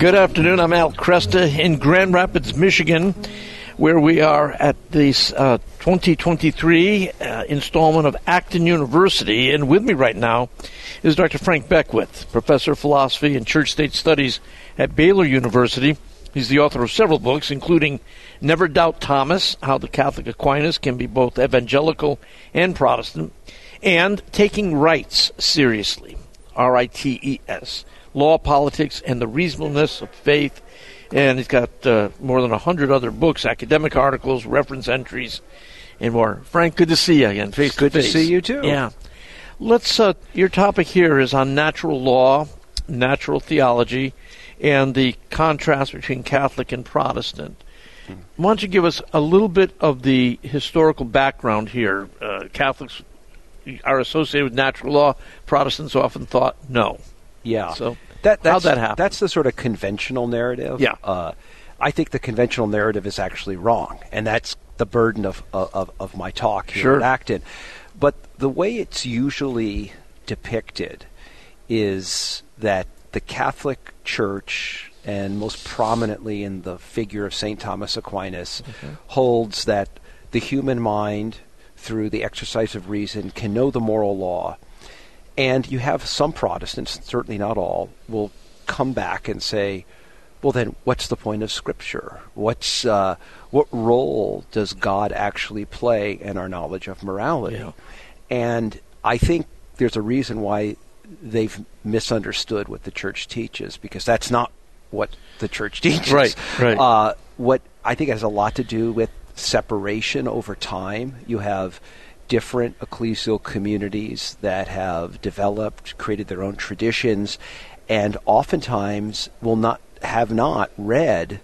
Good afternoon. I'm Al Kresta in Grand Rapids, Michigan, where we are at this uh, 2023 uh, installment of Acton University. And with me right now is Dr. Frank Beckwith, professor of philosophy and church state studies at Baylor University. He's the author of several books, including Never Doubt Thomas How the Catholic Aquinas Can Be Both Evangelical and Protestant, and Taking Rites Seriously, R I T E S law, politics, and the reasonableness of faith. And he's got uh, more than 100 other books, academic articles, reference entries, and more. Frank, good to see you again, face good to to see you too. Yeah. Let's. Uh, your topic here is on natural law, natural theology, and the contrast between Catholic and Protestant. Why don't you give us a little bit of the historical background here? Uh, Catholics are associated with natural law. Protestants often thought no. Yeah. So that, how'd that happen? That's the sort of conventional narrative. Yeah. Uh, I think the conventional narrative is actually wrong, and that's the burden of of, of my talk here Sure. at Acton. But the way it's usually depicted is that the Catholic Church, and most prominently in the figure of St. Thomas Aquinas, holds that the human mind, through the exercise of reason, can know the moral law. And you have some Protestants, certainly not all, will come back and say, well, then what's the point of Scripture? What's, uh, what role does God actually play in our knowledge of morality? Yeah. And I think there's a reason why they've misunderstood what the church teaches, because that's not what the church teaches. Right, right. Uh, what I think has a lot to do with separation over time. You have different ecclesial communities that have developed, created their own traditions, and oftentimes will not have not read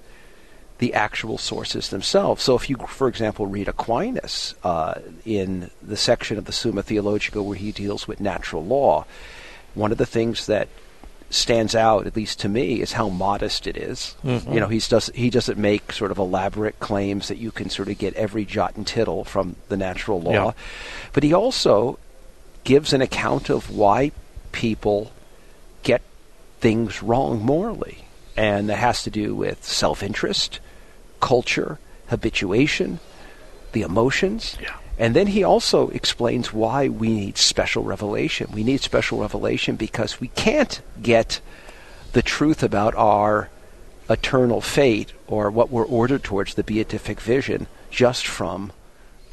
the actual sources themselves. So, if you, for example, read Aquinas uh, in the section of the Summa Theologica where he deals with natural law, one of the things that stands out, at least to me, is how modest it is. Mm-hmm. You know, he's does he doesn't make sort of elaborate claims that you can sort of get every jot and tittle from the natural law, Yeah. but he also gives an account of why people get things wrong morally, and that has to do with self-interest, culture, habituation, the emotions. Yeah. And then he also explains why we need special revelation. We need special revelation because we can't get the truth about our eternal fate or what we're ordered towards the beatific vision just from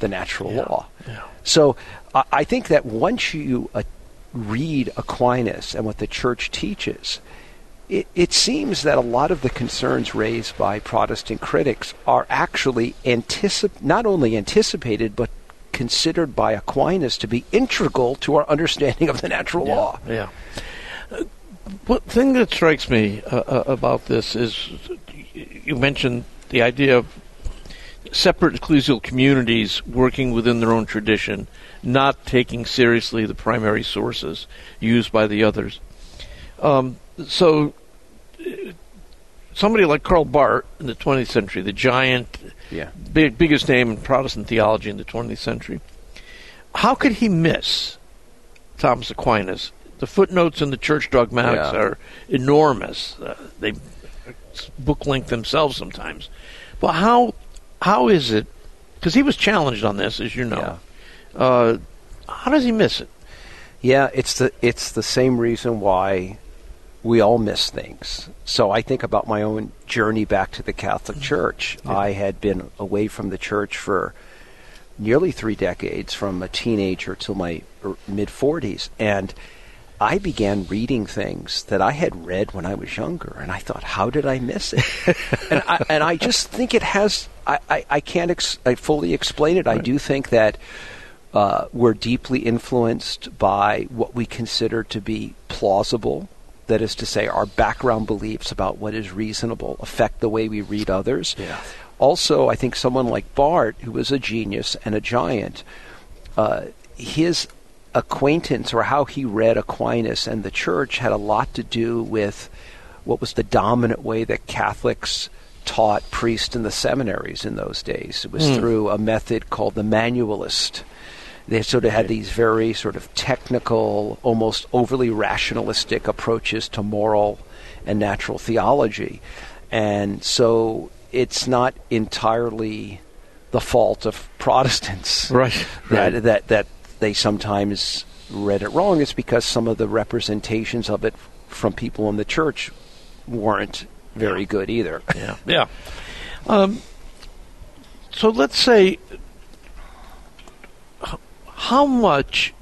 the natural Yeah, law. yeah. So I I think that once you uh, read Aquinas and what the church teaches, it, it seems that a lot of the concerns raised by Protestant critics are actually anticip- not only anticipated but considered by Aquinas to be integral to our understanding of the natural law. Yeah. Uh, What thing that strikes me uh, uh, about this is you mentioned the idea of separate ecclesial communities working within their own tradition, not taking seriously the primary sources used by the others. Um, so, somebody like Karl Barth in the 20th century, the giant, Yeah. big, biggest name in Protestant theology in the 20th century, how could he miss Thomas Aquinas? The footnotes in the church dogmatics Yeah. are enormous. Uh, they book length themselves sometimes. But how how is it? Because he was challenged on this, as you know. Uh, how does he miss it? Yeah, it's the it's the same reason why we all miss things. So I think about my own journey back to the Catholic Church. I had been away from the church for nearly three decades, from a teenager till my mid forties, and I began reading things that I had read when I was younger, and I thought, how did I miss it? and, I, and I just think it has. I, I, I can't ex- I fully explain it. I do think that uh, we're deeply influenced by what we consider to be plausible. That is to say, our background beliefs about what is reasonable affect the way we read others. Yeah. Also, I think someone like Barth, who was a genius and a giant, uh, his acquaintance or how he read Aquinas and the church had a lot to do with what was the dominant way that Catholics taught priests in the seminaries in those days. It was through a method called the manualist. They sort of had these very sort of technical, almost overly rationalistic approaches to moral and natural theology. And so it's not entirely the fault of Protestants Right. that, right. that, that they sometimes read it wrong. It's because some of the representations of it from people in the church weren't very good either. Yeah. Yeah. Um, so let's say, how much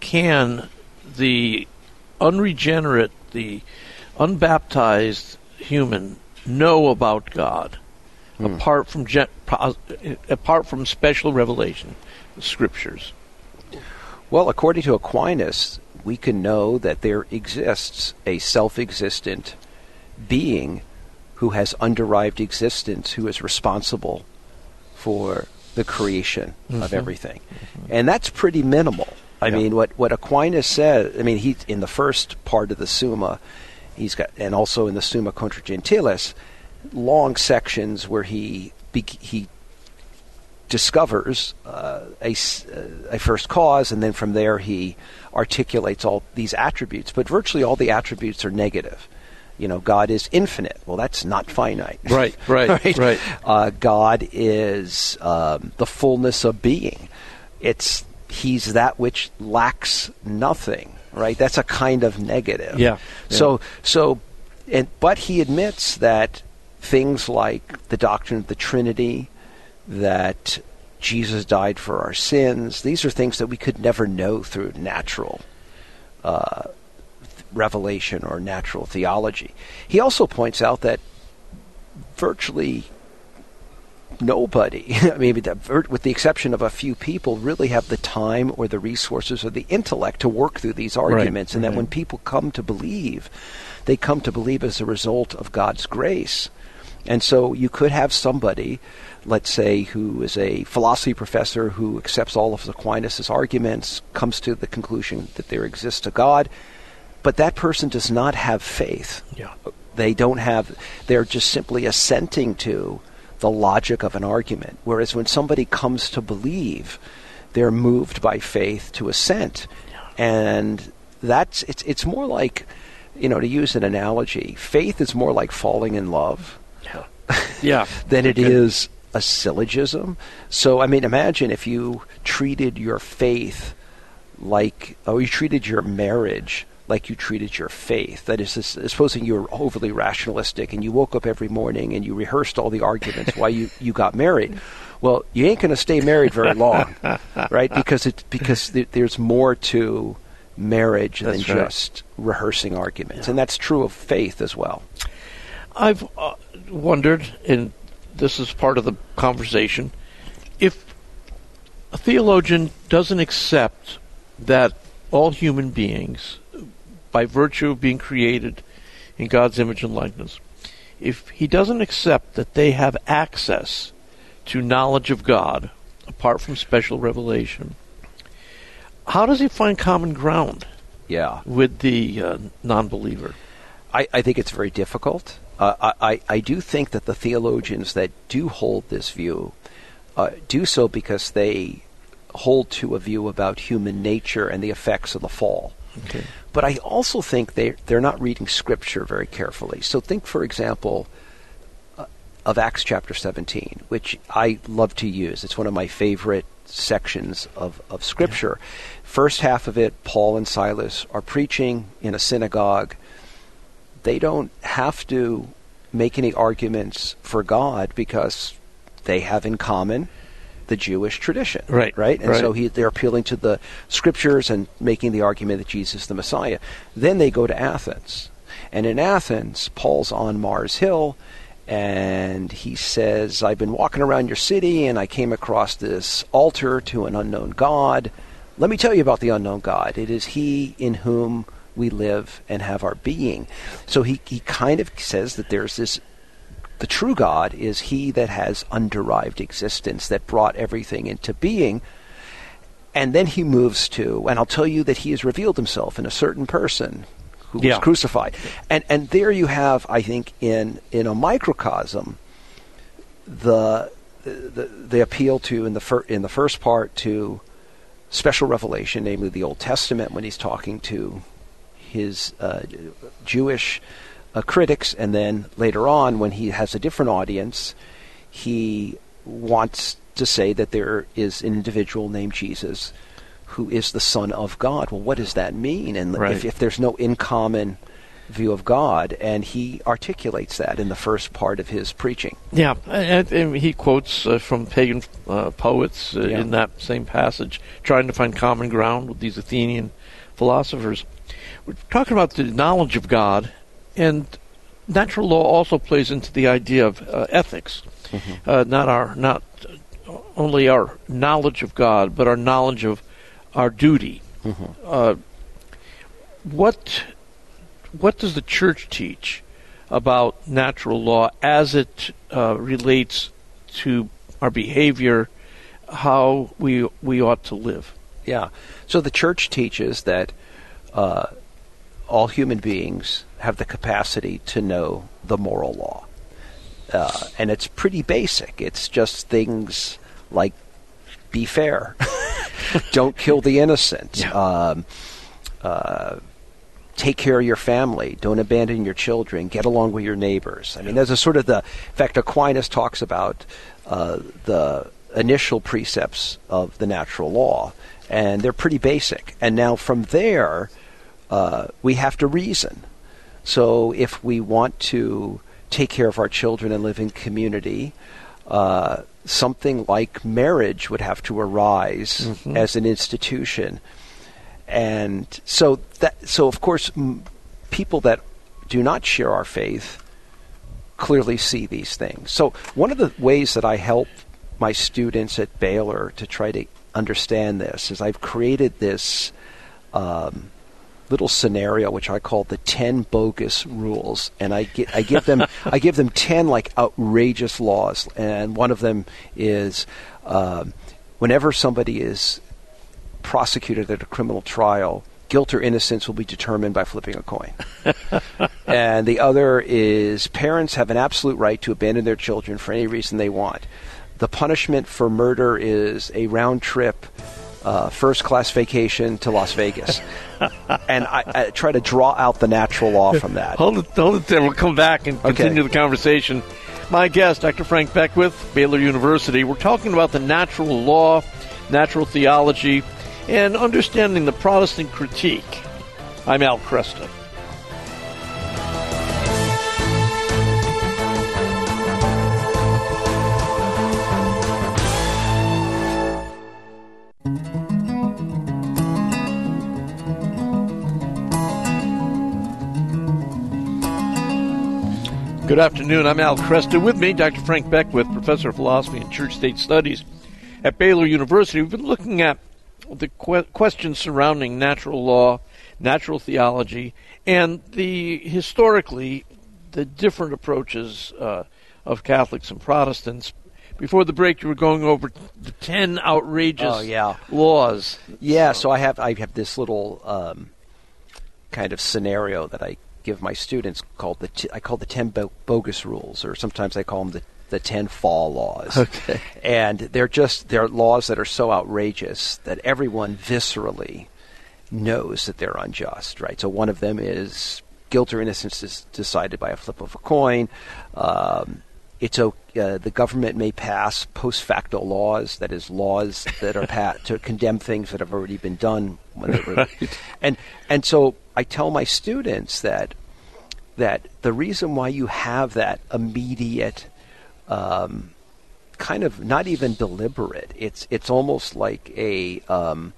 can the unregenerate, the unbaptized human know about God, hmm. apart from gen- apart from special revelation, the scriptures? Well, according to Aquinas, we can know that there exists a self existent being who has underived existence, who is responsible for the creation of everything. And that's pretty minimal. I Yeah. mean, what, what Aquinas said, I mean, he in the first part of the Summa, he's got, and also in the Summa Contra Gentiles, long sections where he he discovers uh, a, uh, a first cause, and then from there he articulates all these attributes. But virtually all the attributes are negative. You know, God is infinite. Well, that's not finite. Right, right, right. Uh, God is um, the fullness of being. It's He's that which lacks nothing. Right. That's a kind of negative. Yeah, So so, and but he admits that things like the doctrine of the Trinity, that Jesus died for our sins, these are things that we could never know through natural uh, revelation or natural theology. He also points out that virtually nobody, I mean, with the exception of a few people, really have the time or the resources or the intellect to work through these arguments. and that when people come to believe, they come to believe as a result of God's grace. And so you could have somebody, let's say, who is a philosophy professor who accepts all of Aquinas' arguments, comes to the conclusion that there exists a God, but that person does not have faith. Yeah. They don't have, they're just simply assenting to the logic of an argument. Whereas when somebody comes to believe, they're moved by faith to assent. And that's, it's, it's more like, you know, to use an analogy, faith is more like falling in love Yeah. Yeah. than it Okay. is a syllogism. So, I mean, imagine if you treated your faith like, oh, you treated your marriage like you treated your faith. That is, supposing you were overly rationalistic and you woke up every morning and you rehearsed all the arguments why you, you got married. Well, you ain't going to stay married very long, right? Because it because th- there's more to marriage That's than right. just rehearsing arguments, and that's true of faith as well. I've uh, wondered, and this is part of the conversation, if a theologian doesn't accept that all human beings, by virtue of being created in God's image and likeness, if he doesn't accept that they have access to knowledge of God apart from special revelation, how does he find common ground Yeah. with the uh, non-believer? I, I think it's very difficult. Uh, I, I, I do think that the theologians that do hold this view uh, do so because they hold to a view about human nature and the effects of the fall. Okay. But I also think they they're not reading Scripture very carefully. So think, for example, uh, of Acts chapter 17, which I love to use. It's one of my favorite sections of, of Scripture. First half of it, Paul and Silas are preaching in a synagogue. They don't have to make any arguments for God because they have in common the Jewish tradition. Right, Right? And right. so he, they're appealing to the scriptures and making the argument that Jesus is the Messiah. Then they go to Athens. And in Athens, Paul's on Mars Hill and he says, I've been walking around your city and I came across this altar to an unknown God. Let me tell you about the unknown God. It is He in whom we live and have our being. So he, he kind of says that there's this the true God is he that has underived existence, that brought everything into being. And then he moves to, and I'll tell you that he has revealed himself in a certain person who Yeah. was crucified. And and there you have, I think, in in a microcosm, the the, the appeal to in the fir- in the first part to special revelation, namely the Old Testament, when he's talking to his uh, Jewish uh, critics, and then later on, when he has a different audience, he wants to say that there is an individual named Jesus who is the Son of God. Well, what does that mean? And Right. if, if there's no in common view of God, and he articulates that in the first part of his preaching. Yeah, and, and he quotes uh, from pagan uh, poets uh, Yeah. in that same passage, trying to find common ground with these Athenian philosophers. We're talking about the knowledge of God, and natural law also plays into the idea of uh, ethics. Uh, not our not only our knowledge of God, but our knowledge of our duty. Uh, what what does the church teach about natural law as it uh, relates to our behavior, how we we ought to live? Yeah. So the church teaches that uh, all human beings have the capacity to know the moral law. Uh, and it's pretty basic. It's just things like be fair, don't kill the innocent, Yeah. um, uh, take care of your family, don't abandon your children, get along with your neighbors. I mean, there's a sort of the. In fact, Aquinas talks about uh, the initial precepts of the natural law, and they're pretty basic. And now from there, uh, we have to reason. So if we want to take care of our children and live in community, uh, something like marriage would have to arise as an institution. And so that so of course m- people that do not share our faith clearly see these things. So one of the ways that I help my students at Baylor to try to understand this is I've created this um, little scenario which I call the ten bogus rules, and I gi- I give them I give them ten like outrageous laws, and one of them is um, whenever somebody is prosecuted at a criminal trial, guilt or innocence will be determined by flipping a coin. and the other is parents have an absolute right to abandon their children for any reason they want. The punishment for murder is a round trip, uh, first class vacation to Las Vegas. and I, I try to draw out the natural law from that. Hold it, hold it there. We'll come back and continue the conversation. My guest, Dr. Frank Beckwith, Baylor University. We're talking about the natural law, natural theology, and understanding the Protestant critique. I'm Al Kresta. Good afternoon. I'm Al Kresta. With me, Dr. Frank Beckwith, Professor of Philosophy and Church State Studies at Baylor University. We've been looking at the que- questions surrounding natural law, natural theology, and the historically the different approaches uh, of Catholics and Protestants. Before the break, you were going over the ten outrageous Oh, yeah. laws. Yeah, so I have I have this little um, kind of scenario that I give my students called the t- I call the ten bo- bogus rules, or sometimes I call them the the ten fall laws. Okay. and they're just they're laws that are so outrageous that everyone viscerally knows that they're unjust, right? So one of them is guilt or innocence is decided by a flip of a coin. Um, it's uh, the government may pass post facto laws, that is, laws that are passed to condemn things that have already been done. When they were, Right. And and so I tell my students that that the reason why you have that immediate um, kind of not even deliberate. It's it's almost like a um,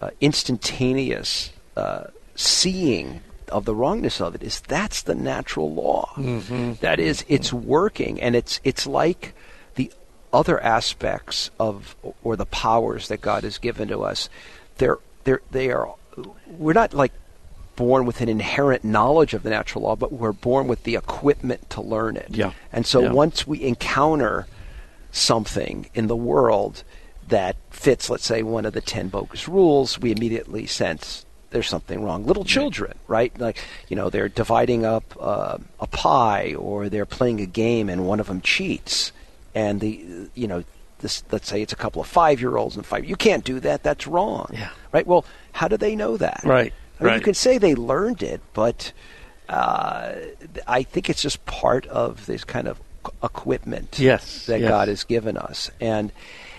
uh, instantaneous uh, seeing of the wrongness of it. Is that's the natural law. That is, it's working, and it's it's like the other aspects of or the powers that God has given to us. They're they're they are. We're not like born with an inherent knowledge of the natural law, but we're born with the equipment to learn it. Yeah. And so Yeah. once we encounter something in the world that fits, let's say, one of the 10 bogus rules, we immediately sense there's something wrong. Little children, right? Like, you know, they're dividing up uh, a pie or they're playing a game and one of them cheats. And the, you know, this, let's say it's a couple of five year olds and five. You can't do that. That's wrong. Yeah. Right? Well, how do they know that? Right, I mean, right. You can say they learned it, but uh, I think it's just part of this kind of equipment yes, that yes. God has given us. And,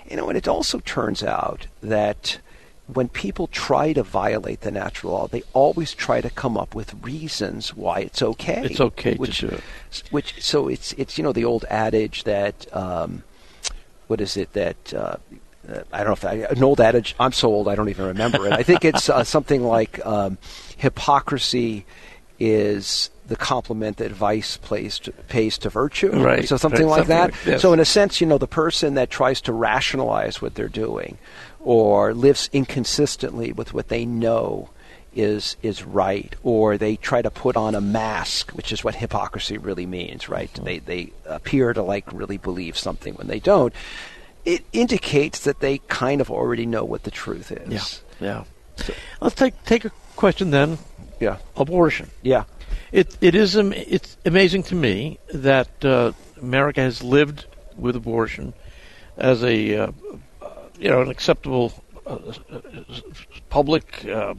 you know, and it also turns out that when people try to violate the natural law, they always try to come up with reasons why it's okay. It's okay which, to do it. Which, so it's, it's, you know, the old adage that, um, what is it that, uh, uh, I don't know if I, an old adage. I'm so old I don't even remember it. I think it's uh, something like um, hypocrisy is the compliment that vice plays to, pays to virtue. Right. So something right. like something that. Like, yes. So in a sense, you know, the person that tries to rationalize what they're doing, or lives inconsistently with what they know is is right, or they try to put on a mask, which is what hypocrisy really means, right? Mm-hmm. They they appear to like really believe something when they don't it indicates that they kind of already know what the truth is. Yeah. Yeah. So, let's take take a question then. Yeah. Abortion. Yeah. It it is it's amazing to me that uh, America has lived with abortion as a uh, you know an acceptable uh, public uh,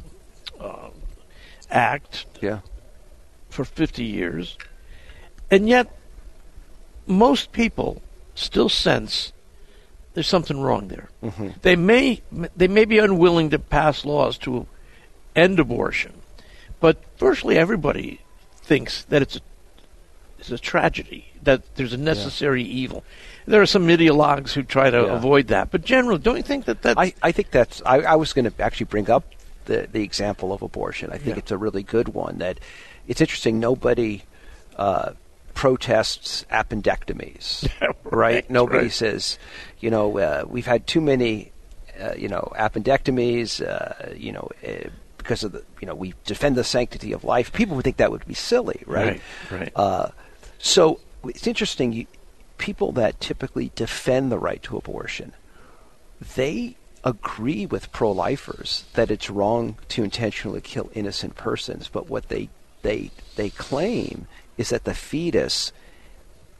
uh, act. Yeah. For 50 years. And yet most people still sense there's something wrong there. Mm-hmm. They may they may be unwilling to pass laws to end abortion, but virtually everybody thinks that it's a, it's a tragedy that there's a necessary yeah. evil. There are some ideologues who try to yeah. avoid that, but generally, don't you think that that? I, I think that's. I, I was going to actually bring up the the example of abortion. I think Yeah. it's a really good one. That it's interesting. Nobody. Uh, protests appendectomies, right? Nobody right. says, you know, uh, we've had too many, uh, you know, appendectomies, uh, you know, uh, because of the, you know, we defend the sanctity of life. People would think that would be silly, right? Right, right. Uh, so it's interesting. You, people that typically defend the right to abortion, they agree with pro-lifers that it's wrong to intentionally kill innocent persons. But what they they they claim is that the fetus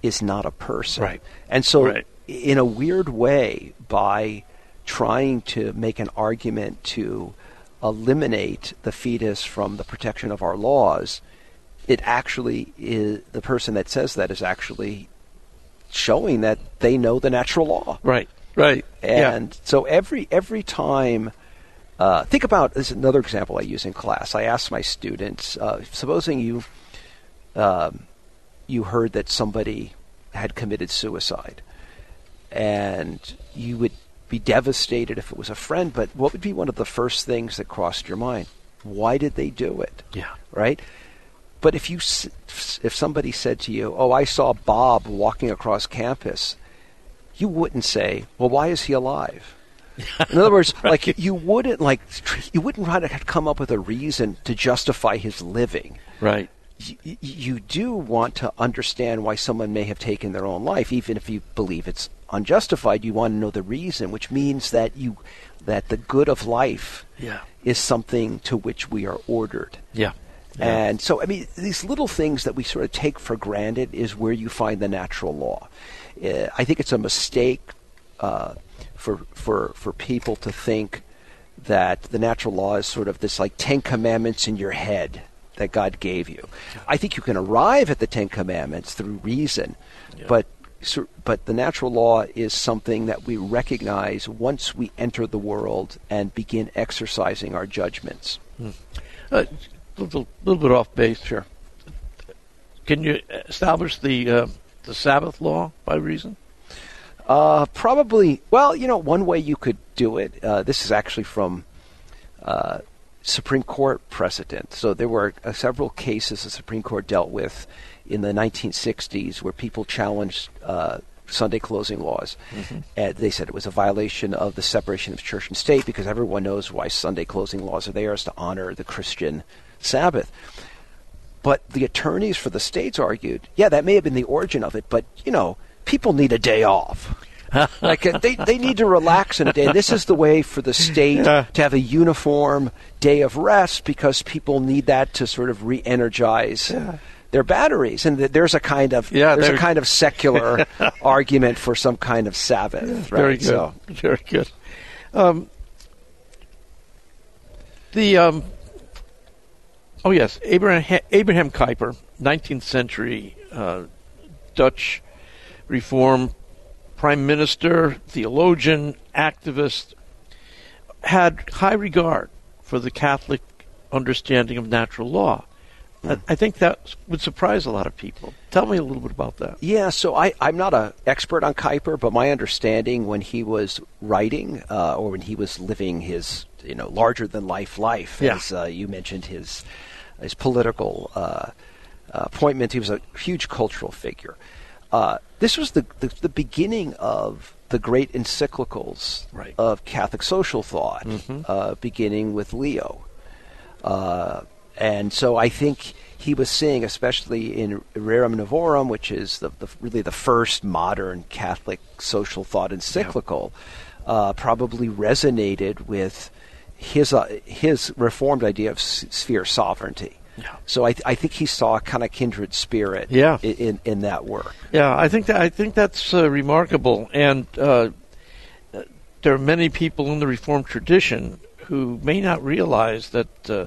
is not a person. Right. And so, Right. in a weird way, by trying to make an argument to eliminate the fetus from the protection of our laws, it actually is the person that says that is actually showing that they know the natural law. right, right, And so every every time, uh, think about this. Is another example I use in class. I ask my students: uh, supposing you um, you heard that somebody had committed suicide, and you would be devastated if it was a friend. But what would be one of the first things that crossed your mind? Why did they do it? yeah, right? But if you if somebody said to you, "Oh, I saw Bob walking across campus," you wouldn't say, "Well, why is he alive?" In other words, like you wouldn't like you wouldn't try to come up with a reason to justify his living. Right. Y- you do want to understand why someone may have taken their own life, even if you believe it's unjustified. You want to know the reason, which means that you that the good of life Yeah. is something to which we are ordered. Yeah. And so, I mean, these little things that we sort of take for granted is where you find the natural law. Uh, I think it's a mistake uh, for for for people to think that the natural law is sort of this like Ten Commandments in your head that God gave you. I think you can arrive at the Ten Commandments through reason, Yeah. but but the natural law is something that we recognize once we enter the world and begin exercising our judgments. A little, little bit off base. here. Can you establish the uh, the Sabbath law by reason? Uh, probably. Well, you know, one way you could do it. Uh, this is actually from uh, Supreme Court precedent. So there were uh, several cases the Supreme Court dealt with in the 1960s where people challenged uh, Sunday closing laws. And they said it was a violation of the separation of church and state because everyone knows why Sunday closing laws are there is to honor the Christian Sabbath. But the attorneys for the states argued, yeah, that may have been the origin of it, but you know, people need a day off. like they they need to relax in a day. And this is the way for the state Yeah. to have a uniform day of rest because people need that to sort of re-energize their batteries. And there's a kind of Yeah, there's a kind of secular argument for some kind of Sabbath. right? Very good. So, Very good. Um, the um, Oh yes, Abraham Abraham Kuyper, 19th century uh, Dutch Reform prime minister, theologian, activist, had high regard for the Catholic understanding of natural law. I, I think that would surprise a lot of people. Tell me a little bit about that. Yeah, so I, I'm not an expert on Kuyper, but my understanding when he was writing uh, or when he was living his you know larger than life life, Yeah. as uh, you mentioned his his political uh, uh, appointment, he was a huge cultural figure. Uh, this was the, the the beginning of the great encyclicals Right. of Catholic social thought, Mhm. uh, beginning with Leo. Uh, and so I think he was seeing, especially in Rerum Novarum, which is the, the really the first modern Catholic social thought encyclical, uh, probably resonated with his uh, his reformed idea of s- sphere sovereignty. Yeah. So I, I think he saw a kind of kindred spirit Yeah. i- in, in that work. Yeah, I think that I think that's uh, remarkable, and uh, there are many people in the Reformed tradition who may not realize that uh,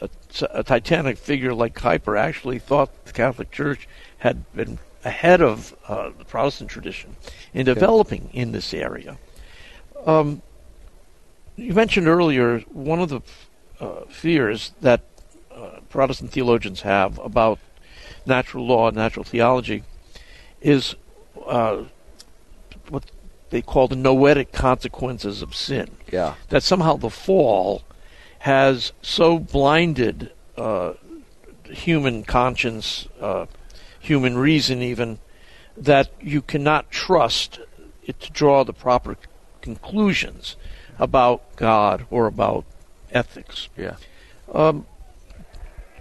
a, a Titanic figure like Kuyper actually thought the Catholic Church had been ahead of uh, the Protestant tradition in developing in this area. Um, you mentioned earlier one of the uh, fears that Protestant theologians have about natural law and natural theology is uh, what they call the noetic consequences of sin. Yeah. That somehow the fall has so blinded uh, human conscience, uh, human reason, even, that you cannot trust it to draw the proper conclusions about God or about ethics. Yeah. Um,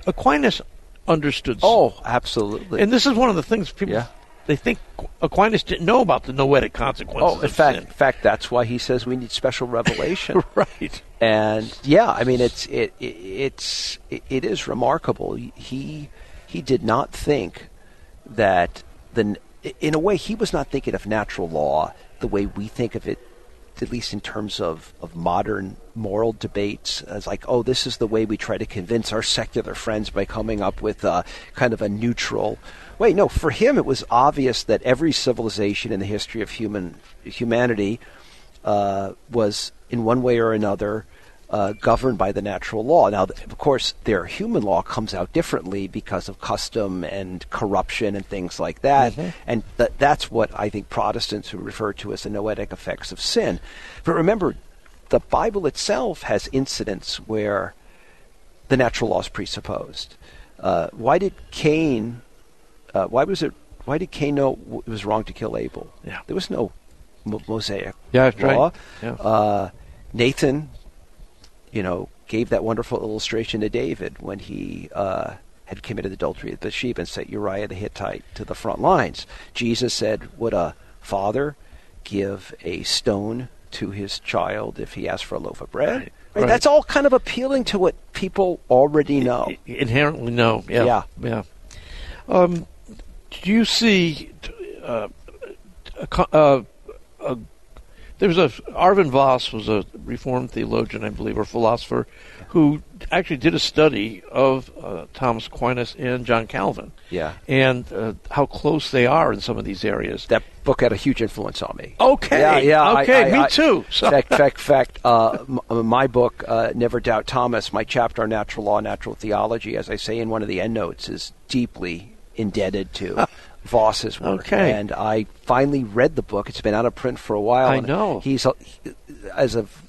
Aquinas understood. Oh, absolutely. and this is one of the things people Yeah. they think Aquinas didn't know about the noetic consequences. oh, in fact, sin. in fact, that's why he says we need special revelation. right. and yeah, I mean it's it, it it's it, it is remarkable. He he did not think that the in a way he was not thinking of natural law the way we think of it at least in terms of, of modern moral debates, as like, oh, this is the way we try to convince our secular friends by coming up with uh, kind of a neutral way. No, for him, it was obvious that every civilization in the history of human humanity uh, was, in one way or another, uh, governed by the natural law. Now, of course, their human law comes out differently because of custom and corruption and things like that. And th- that's what I think Protestants who refer to as the noetic effects of sin. But remember, the Bible itself has incidents where the natural law is presupposed. Uh, why did Cain? Uh, why was it? Why did Cain know it was wrong to kill Abel? Yeah. There was no Mo- Mosaic Yeah, that's right. law. Yeah. Uh, Nathan, you know, gave that wonderful illustration to David when he uh, had committed adultery at Bathsheba and sent Uriah the Hittite to the front lines. Jesus said, "Would a father give a stone to his child if he asked for a loaf of bread?" Right, Right, right. That's all kind of appealing to what people already know. Inherently know, Yeah. Yeah. Yeah. Um, do you see? Uh, a, uh, a, there was a Arvin Vos was a Reformed theologian, I believe, or philosopher, who actually did a study of uh, Thomas Aquinas and John Calvin, Yeah. and uh, how close they are in some of these areas. That book had a huge influence on me. Okay. Yeah, yeah. Okay, I- me I- too. So- fact, fact, fact. Uh, m- my book, uh, Never Doubt Thomas, my chapter on natural law, natural theology, as I say in one of the endnotes, is deeply indebted to Vos's work. Okay. And I finally read the book. It's been out of print for a while. I know. He's uh, as of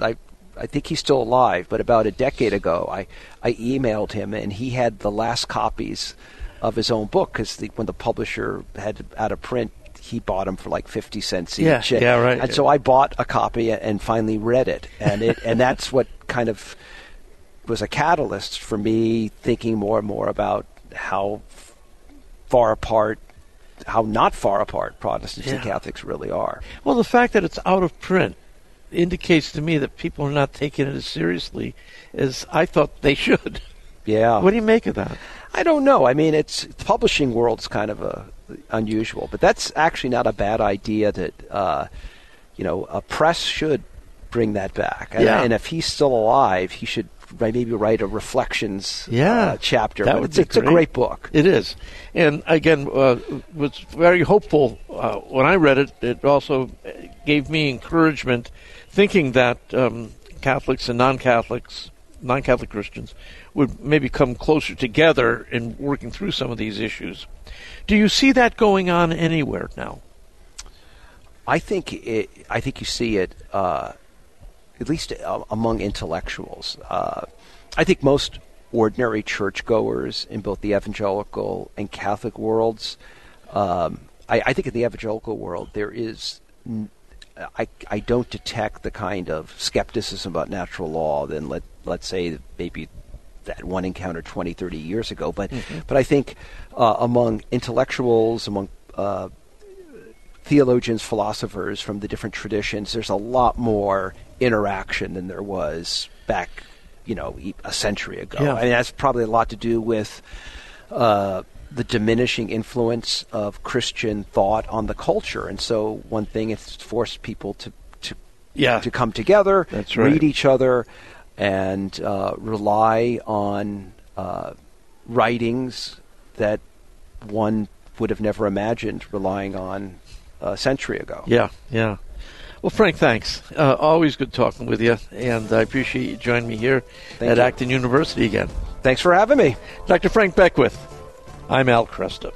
I. I think he's still alive, but about a decade ago, I, I emailed him, and he had the last copies of his own book because when the publisher had out of print, he bought them for like fifty cents each. Yeah, And- yeah, right. And so I bought a copy and finally read it, and it and that's what kind of was a catalyst for me thinking more and more about how far apart, how not far apart Protestants and Catholics really are. Well, the fact that it's out of print indicates to me that people are not taking it as seriously as I thought they should. Yeah. What do you make of that? I don't know. I mean, it's the publishing world's kind of a, unusual, but that's actually not a bad idea. That uh, you know, a press should bring that back. And, Yeah. and if he's still alive, he should maybe write a reflections Yeah, uh, chapter. that it's, it's a great. great book. It is, and again, uh, was very hopeful uh, when I read it. It also gave me encouragement, thinking that um, Catholics and non-Catholics, non-Catholic Christians, would maybe come closer together in working through some of these issues. Do you see that going on anywhere now? I think it, I think you see it uh, at least uh, among intellectuals. Uh, I think most ordinary churchgoers in both the evangelical and Catholic worlds. Um, I, I think in the evangelical world there is. n- I, I don't detect the kind of skepticism about natural law than let let's say maybe that one encounter 20, 30 years ago. But but I think uh, among intellectuals, among uh, theologians, philosophers from the different traditions, there's a lot more interaction than there was back, you know, a century ago. Yeah. I mean, that's probably a lot to do with uh, the diminishing influence of Christian thought on the culture, and so one thing it's forced people to to Yeah. to come together, right. read each other, and uh, rely on uh, writings that one would have never imagined relying on a century ago. Yeah, yeah. Well, Frank, thanks. Uh, always good talking with you, and I appreciate you joining me here Thank at you. Acton University again. Thanks for having me. Dr. Frank Beckwith. I'm Al Kresta.